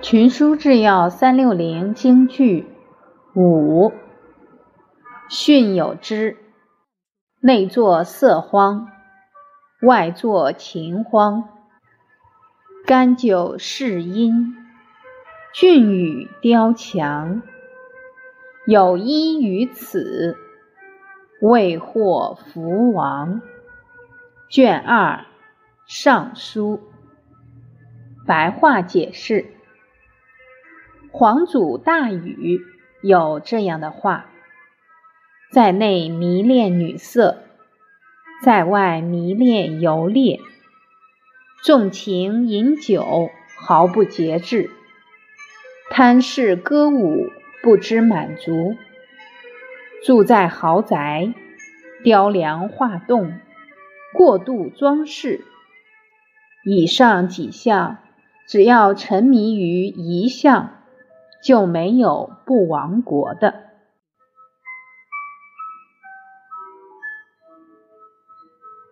群书治要三六零京剧五，训有之：内作色荒，外作情荒。甘酒是阴，俊宇雕墙。有依于此，未获福王。卷二，尚书。白话解释。皇祖大禹有这样的话：在内迷恋女色，在外迷恋游猎，纵情饮酒，毫不节制；贪嗜歌舞，不知满足；住在豪宅，雕梁画栋，过度装饰。以上几项，只要沉迷于一项。就没有不亡国的。